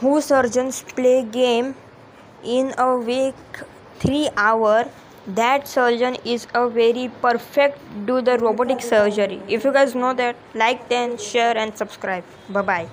who surgeons play game in a week 3 hour. That surgeon is a very perfect do the robotic surgery. If you guys know that like then share and subscribe. Bye bye